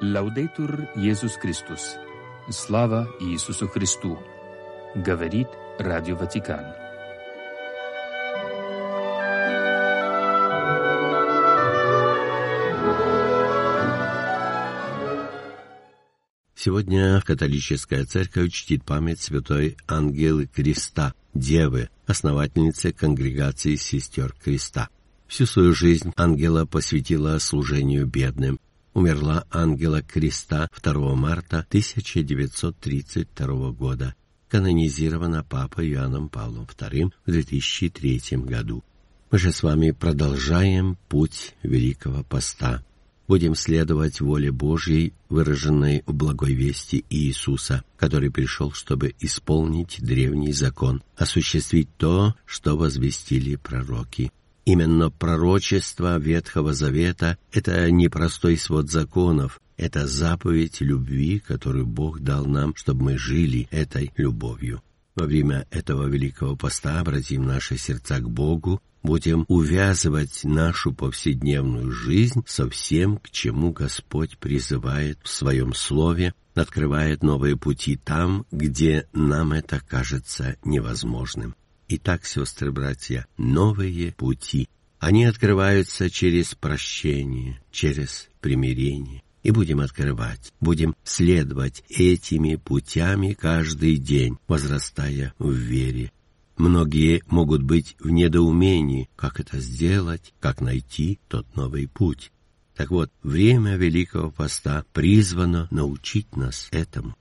Лаудейтур Иисус Христос. Слава Иисусу Христу. Говорит Радио Ватикан. Сегодня католическая церковь чтит память святой Ангелы Креста, Девы, основательницы конгрегации сестер Креста. Всю свою жизнь Ангела посвятила служению бедным, умерла ангела креста 2 марта 1932 года, канонизирована Папой Иоанном Павлом II в 2003 году. Мы же с вами продолжаем путь Великого Поста. Будем следовать воле Божьей, выраженной в благой вести Иисуса, который пришел, чтобы исполнить древний закон, осуществить то, что возвестили пророки. Именно пророчество Ветхого Завета — это не простой свод законов, это заповедь любви, которую Бог дал нам, чтобы мы жили этой любовью. Во время этого Великого Поста обратим наши сердца к Богу, будем увязывать нашу повседневную жизнь со всем, к чему Господь призывает в Своем Слове, открывает новые пути там, где нам это кажется невозможным. Итак, сестры-братья, новые пути. Они открываются через прощение, через примирение. И будем открывать, будем следовать этими путями каждый день, возрастая в вере. Многие могут быть в недоумении, как это сделать, как найти тот новый путь. Так вот, время Великого Поста призвано научить нас этому.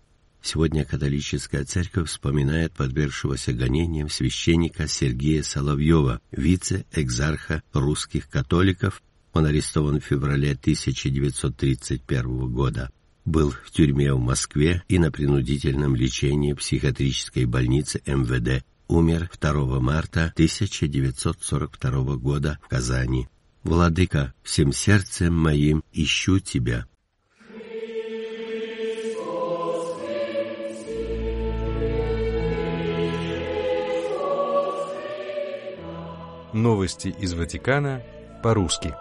Сегодня католическая церковь вспоминает подвергшегося гонениям священника Сергея Соловьева, вице-экзарха русских католиков. Он арестован в феврале 1931 года. Был в тюрьме в Москве и на принудительном лечении в психиатрической больнице МВД. Умер 2 марта 1942 года в Казани. «Владыка, всем сердцем моим ищу Тебя, Новости из Ватикана по-русски.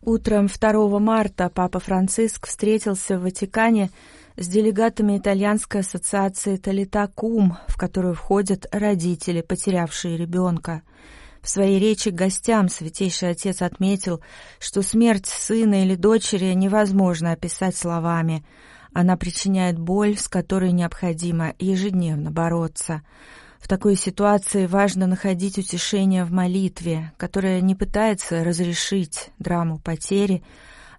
Утром 2 марта Папа Франциск встретился в Ватикане с делегатами Итальянской ассоциации Талитакум, в которую входят родители, потерявшие ребенка. В своей речи к гостям Святейший Отец отметил, что смерть сына или дочери невозможно описать словами – она причиняет боль, с которой необходимо ежедневно бороться. В такой ситуации важно находить утешение в молитве, которая не пытается разрешить драму потери,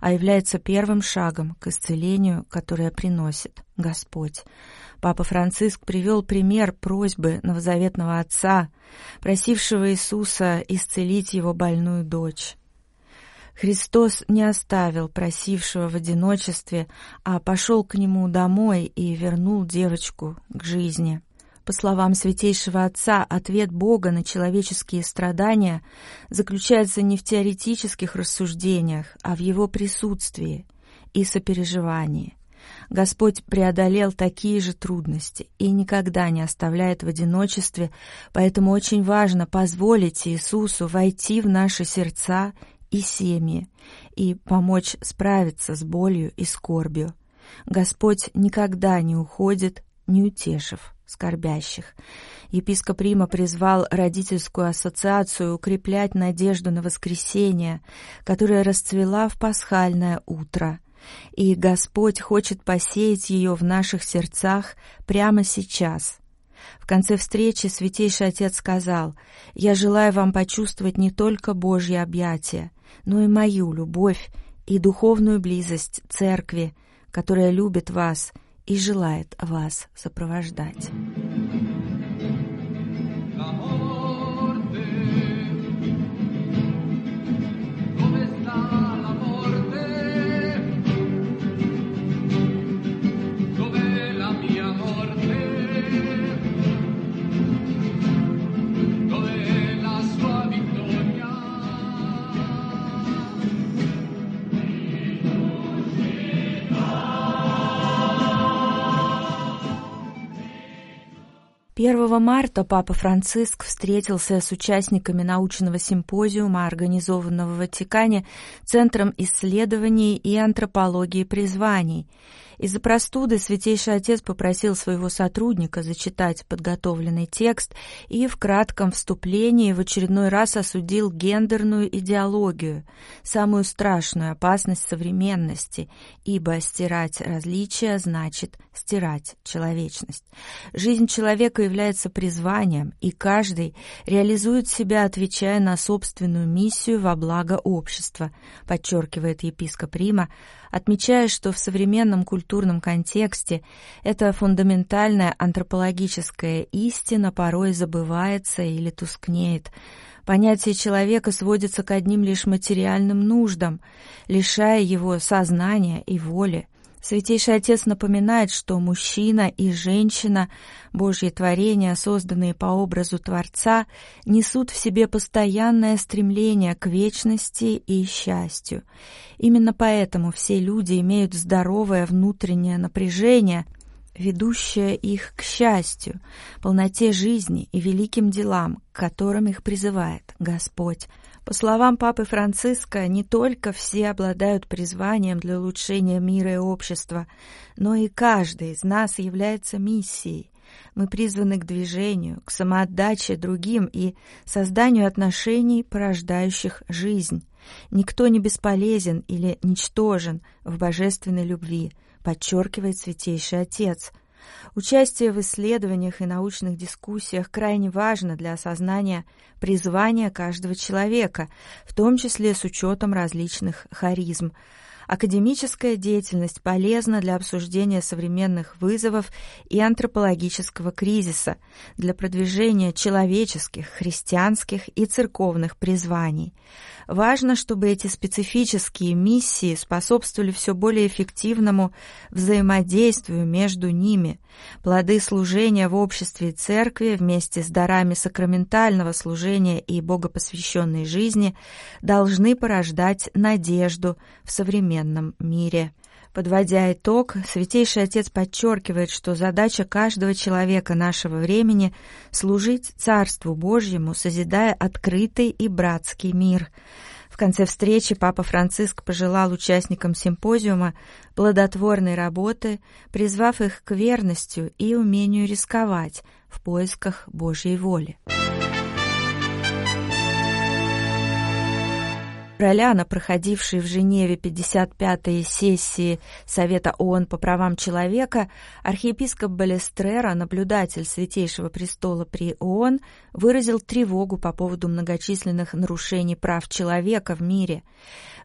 а является первым шагом к исцелению, которое приносит Господь. Папа Франциск привел пример просьбы новозаветного отца, просившего Иисуса исцелить его больную дочь. Христос не оставил просившего в одиночестве, а пошел к нему домой и вернул девочку к жизни. По словам Святейшего Отца, ответ Бога на человеческие страдания заключается не в теоретических рассуждениях, а в Его присутствии и сопереживании. Господь преодолел такие же трудности и никогда не оставляет в одиночестве, поэтому очень важно позволить Иисусу войти в наши сердца и семьи и помочь справиться с болью и скорбью. Господь никогда не уходит, не утешив скорбящих. Епископ Рима призвал родительскую ассоциацию укреплять надежду на воскресение, которая расцвела в пасхальное утро. И Господь хочет посеять ее в наших сердцах прямо сейчас – в конце встречи Святейший Отец сказал, «Я желаю вам почувствовать не только Божье объятие, но и мою любовь и духовную близость Церкви, которая любит вас и желает вас сопровождать». Thank. 1 марта Папа Франциск встретился с участниками научного симпозиума, организованного в Ватикане Центром исследований и антропологии призваний – из-за простуды Святейший Отец попросил своего сотрудника зачитать подготовленный текст и в кратком вступлении в очередной раз осудил гендерную идеологию, самую страшную опасность современности, ибо стирать различия значит стирать человечность. Жизнь человека является призванием, и каждый реализует себя, отвечая на собственную миссию во благо общества, подчеркивает епископ Рима, отмечая, что в современном культурном контексте эта фундаментальная антропологическая истина порой забывается или тускнеет. Понятие человека сводится к одним лишь материальным нуждам, лишая его сознания и воли. Святейший Отец напоминает, что мужчина и женщина, Божьи творения, созданные по образу Творца, несут в себе постоянное стремление к вечности и счастью. Именно поэтому все люди имеют здоровое внутреннее напряжение, ведущее их к счастью, полноте жизни и великим делам, к которым их призывает Господь. По словам Папы Франциска, не только все обладают призванием для улучшения мира и общества, но и каждый из нас является миссией. Мы призваны к движению, к самоотдаче другим и созданию отношений, порождающих жизнь. Никто не бесполезен или ничтожен в божественной любви, подчеркивает Святейший Отец – Участие в исследованиях и научных дискуссиях крайне важно для осознания призвания каждого человека, в том числе с учетом различных харизм. Академическая деятельность полезна для обсуждения современных вызовов и антропологического кризиса, для продвижения человеческих, христианских и церковных призваний. Важно, чтобы эти специфические миссии способствовали все более эффективному взаимодействию между ними. Плоды служения в обществе и церкви вместе с дарами сакраментального служения и богопосвященной жизни должны порождать надежду в современном мире. Подводя итог, Святейший Отец подчеркивает, что задача каждого человека нашего времени — служить Царству Божьему, созидая открытый и братский мир. В конце встречи Папа Франциск пожелал участникам симпозиума плодотворной работы, призвав их к верности и умению рисковать в поисках Божьей воли. Роля на проходившей в Женеве 55-й сессии Совета ООН по правам человека, архиепископ Балестрера, наблюдатель Святейшего Престола при ООН, выразил тревогу по поводу многочисленных нарушений прав человека в мире.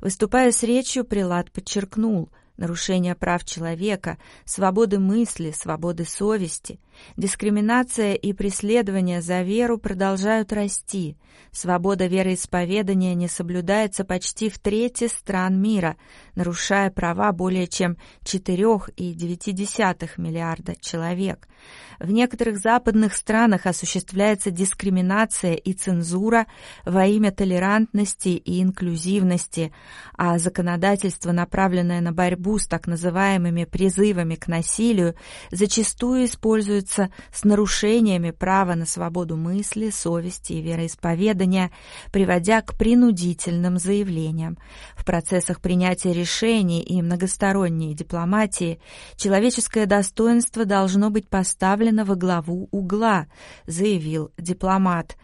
Выступая с речью, Прилад подчеркнул – нарушение прав человека, свободы мысли, свободы совести, дискриминация и преследование за веру продолжают расти. Свобода вероисповедания не соблюдается почти в трети стран мира, нарушая права более чем 4,9 миллиарда человек. В некоторых западных странах осуществляется дискриминация и цензура во имя толерантности и инклюзивности, а законодательство, направленное на борьбу с так называемыми призывами к насилию, зачастую используется с нарушениями права на свободу мысли, совести и вероисповедания, приводя к принудительным заявлениям. В процессах принятия решений и многосторонней дипломатии человеческое достоинство должно быть поставлено во главу угла, заявил дипломат.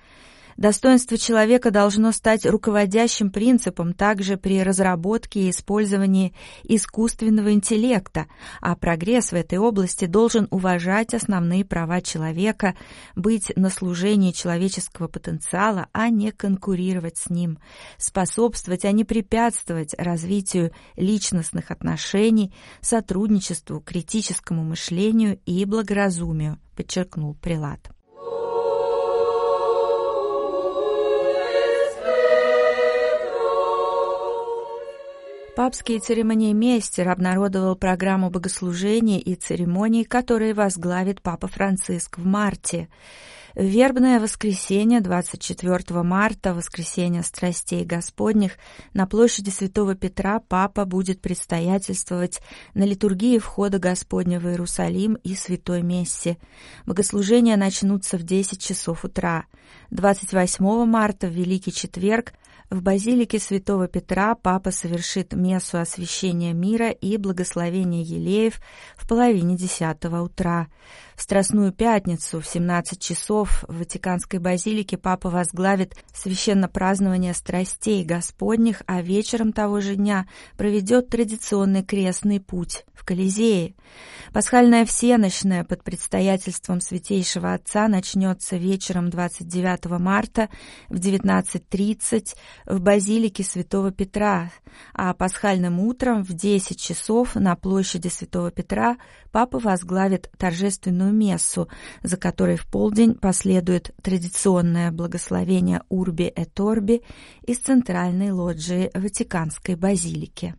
Достоинство человека должно стать руководящим принципом также при разработке и использовании искусственного интеллекта, а прогресс в этой области должен уважать основные права человека, быть на служении человеческого потенциала, а не конкурировать с ним, способствовать, а не препятствовать развитию личностных отношений, сотрудничеству, критическому мышлению и благоразумию, подчеркнул Прилад. Папский церемониймейстер обнародовал программу богослужений и церемоний, которые возглавит Папа Франциск в марте. Вербное воскресенье 24 марта, воскресенье страстей Господних, на площади Святого Петра Папа будет предстоятельствовать на литургии входа Господня в Иерусалим и Святой Мессе. Богослужения начнутся в 10 часов утра. 28 марта, в Великий Четверг, в базилике Святого Петра Папа совершит мессу освящения мира и благословения елеев в половине десятого утра. В Страстную Пятницу в 17 часов в Ватиканской базилике Папа возглавит священно празднование страстей Господних, а вечером того же дня проведет традиционный крестный путь в Колизее. Пасхальная всеночная под предстоятельством Святейшего Отца начнется вечером 29 марта в 19.30 в базилике Святого Петра, а пасхальным утром в 10 часов на площади Святого Петра Папа возглавит торжественную мессу, за которой в полдень последует традиционное благословение Урби et Орби из центральной лоджии Ватиканской базилики.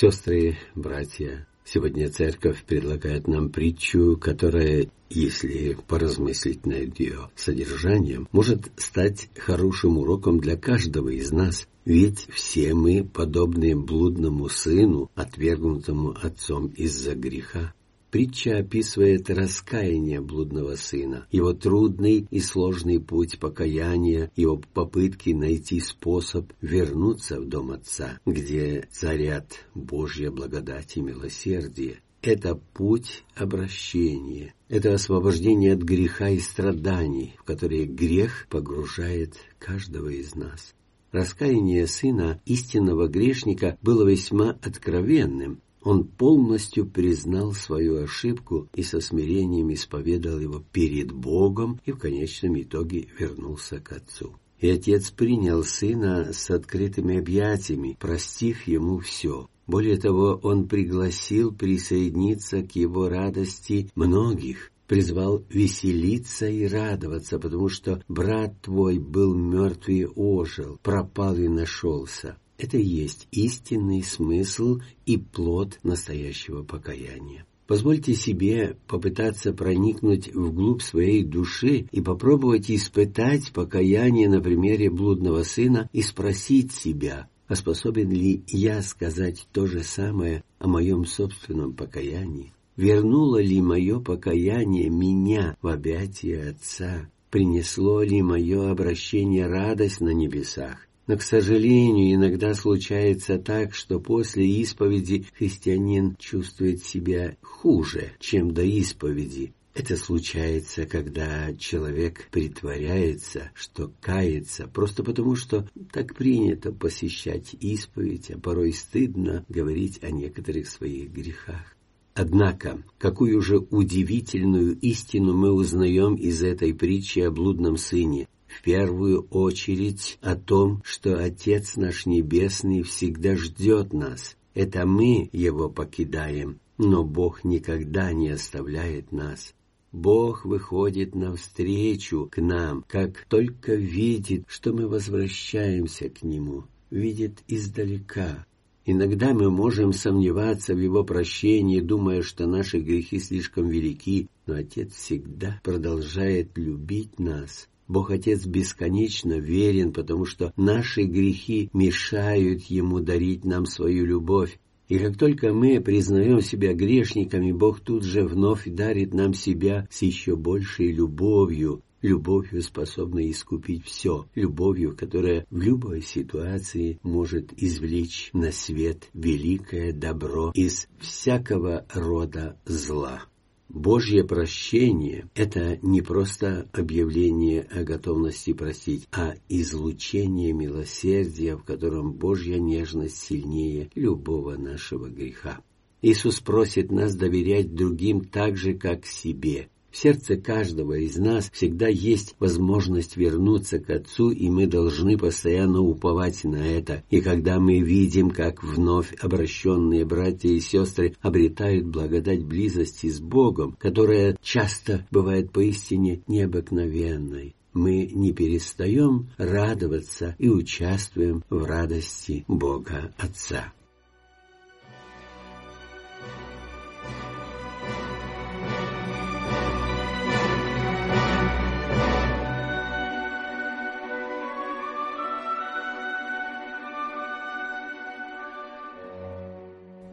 Сестры, братья, сегодня церковь предлагает нам притчу, которая, если поразмыслить над ее содержанием, может стать хорошим уроком для каждого из нас, ведь все мы подобны блудному сыну, отвергнутому отцом из-за греха. Притча описывает раскаяние блудного сына, его трудный и сложный путь покаяния, его попытки найти способ вернуться в дом отца, где царят Божья благодать и милосердие. Это путь обращения, это освобождение от греха и страданий, в которые грех погружает каждого из нас. Раскаяние сына истинного грешника было весьма откровенным, он полностью признал свою ошибку и со смирением исповедал его перед Богом и в конечном итоге вернулся к отцу. И отец принял сына с открытыми объятиями, простив ему все. Более того, он пригласил присоединиться к его радости многих, призвал веселиться и радоваться, потому что брат твой был мертв и ожил, пропал и нашелся. Это и есть истинный смысл и плод настоящего покаяния. Позвольте себе попытаться проникнуть вглубь своей души и попробовать испытать покаяние на примере блудного сына и спросить себя, а способен ли я сказать то же самое о моем собственном покаянии? Вернуло ли мое покаяние меня в объятия Отца? Принесло ли мое обращение радость на небесах? Но, к сожалению, иногда случается так, что после исповеди христианин чувствует себя хуже, чем до исповеди. Это случается, когда человек притворяется, что кается, просто потому что так принято посещать исповедь, а порой стыдно говорить о некоторых своих грехах. Однако, какую же удивительную истину мы узнаем из этой притчи о блудном сыне – в первую очередь о том, что Отец наш Небесный всегда ждет нас. Это мы Его покидаем, но Бог никогда не оставляет нас. Бог выходит навстречу к нам, как только видит, что мы возвращаемся к Нему, видит издалека. Иногда мы можем сомневаться в Его прощении, думая, что наши грехи слишком велики, но Отец всегда продолжает любить нас Бог Отец бесконечно верен, потому что наши грехи мешают Ему дарить нам свою любовь. И как только мы признаем себя грешниками, Бог тут же вновь дарит нам себя с еще большей любовью, любовью, способной искупить все, любовью, которая в любой ситуации может извлечь на свет великое добро из всякого рода зла. Божье прощение – это не просто объявление о готовности простить, а излучение милосердия, в котором Божья нежность сильнее любого нашего греха. Иисус просит нас доверять другим так же, как себе. В сердце каждого из нас всегда есть возможность вернуться к Отцу, и мы должны постоянно уповать на это. И когда мы видим, как вновь обращенные братья и сестры обретают благодать близости с Богом, которая часто бывает поистине необыкновенной, мы не перестаем радоваться и участвуем в радости Бога Отца.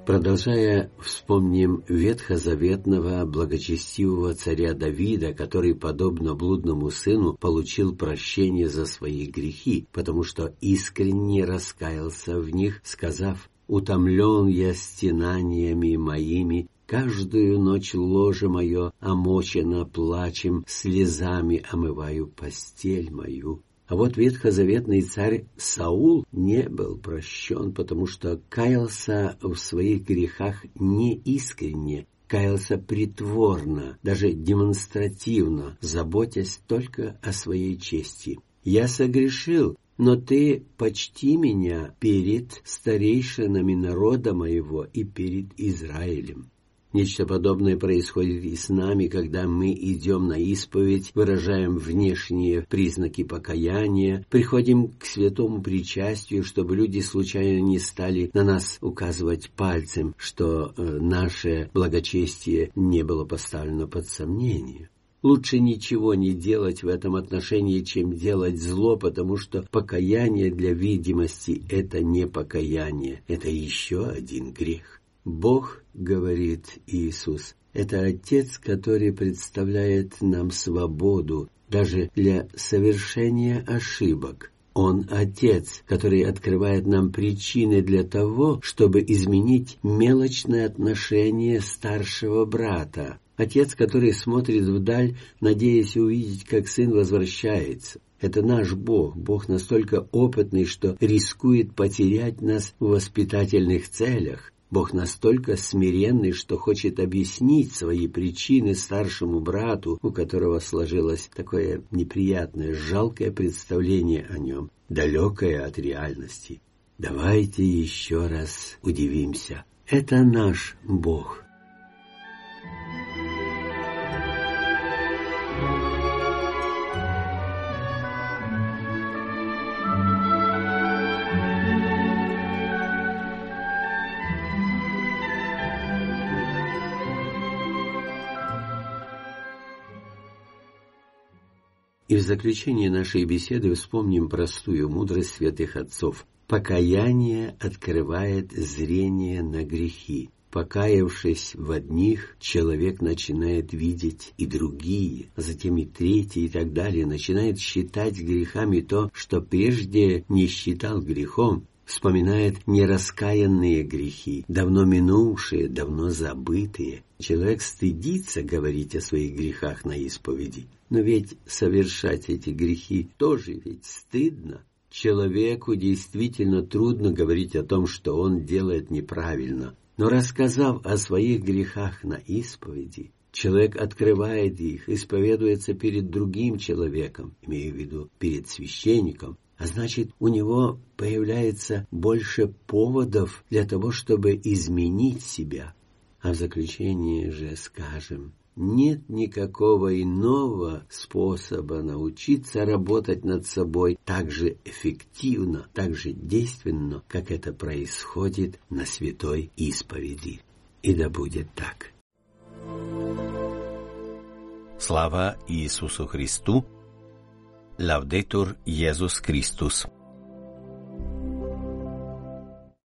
Продолжая, вспомним ветхозаветного благочестивого царя Давида, который, подобно блудному сыну, получил прощение за свои грехи, потому что искренне раскаялся в них, сказав «Утомлен я стенаниями моими, Каждую ночь ложе мое омочено плачем, слезами омываю постель мою. А вот ветхозаветный царь Саул не был прощен, потому что каялся в своих грехах неискренне, каялся притворно, даже демонстративно, заботясь только о своей чести. «Я согрешил, но ты почти меня перед старейшинами народа моего и перед Израилем». Нечто подобное происходит и с нами, когда мы идем на исповедь, выражаем внешние признаки покаяния, приходим к святому причастию, чтобы люди случайно не стали на нас указывать пальцем, что э, наше благочестие не было поставлено под сомнение. Лучше ничего не делать в этом отношении, чем делать зло, потому что покаяние для видимости – это не покаяние, это еще один грех. Бог, говорит Иисус, это Отец, который представляет нам свободу даже для совершения ошибок. Он Отец, который открывает нам причины для того, чтобы изменить мелочное отношение старшего брата. Отец, который смотрит вдаль, надеясь увидеть, как сын возвращается. Это наш Бог, Бог настолько опытный, что рискует потерять нас в воспитательных целях. Бог настолько смиренный, что хочет объяснить свои причины старшему брату, у которого сложилось такое неприятное, жалкое представление о нем, далекое от реальности. Давайте еще раз удивимся. Это наш Бог. Заключение нашей беседы вспомним простую мудрость святых отцов. Покаяние открывает зрение на грехи. Покаявшись в одних, человек начинает видеть и другие, затем и третьи и так далее, начинает считать грехами то, что прежде не считал грехом, вспоминает нераскаянные грехи, давно минувшие, давно забытые. Человек стыдится говорить о своих грехах на исповеди, но ведь совершать эти грехи тоже ведь стыдно. Человеку действительно трудно говорить о том, что он делает неправильно. Но рассказав о своих грехах на исповеди, человек открывает их, исповедуется перед другим человеком, имею в виду перед священником, а значит, у него появляется больше поводов для того, чтобы изменить себя. А в заключение же скажем, нет никакого иного способа научиться работать над собой так же эффективно, так же действенно, как это происходит на святой исповеди. И да будет так. Слава Иисусу Христу! Лавдетур Иисус Христос!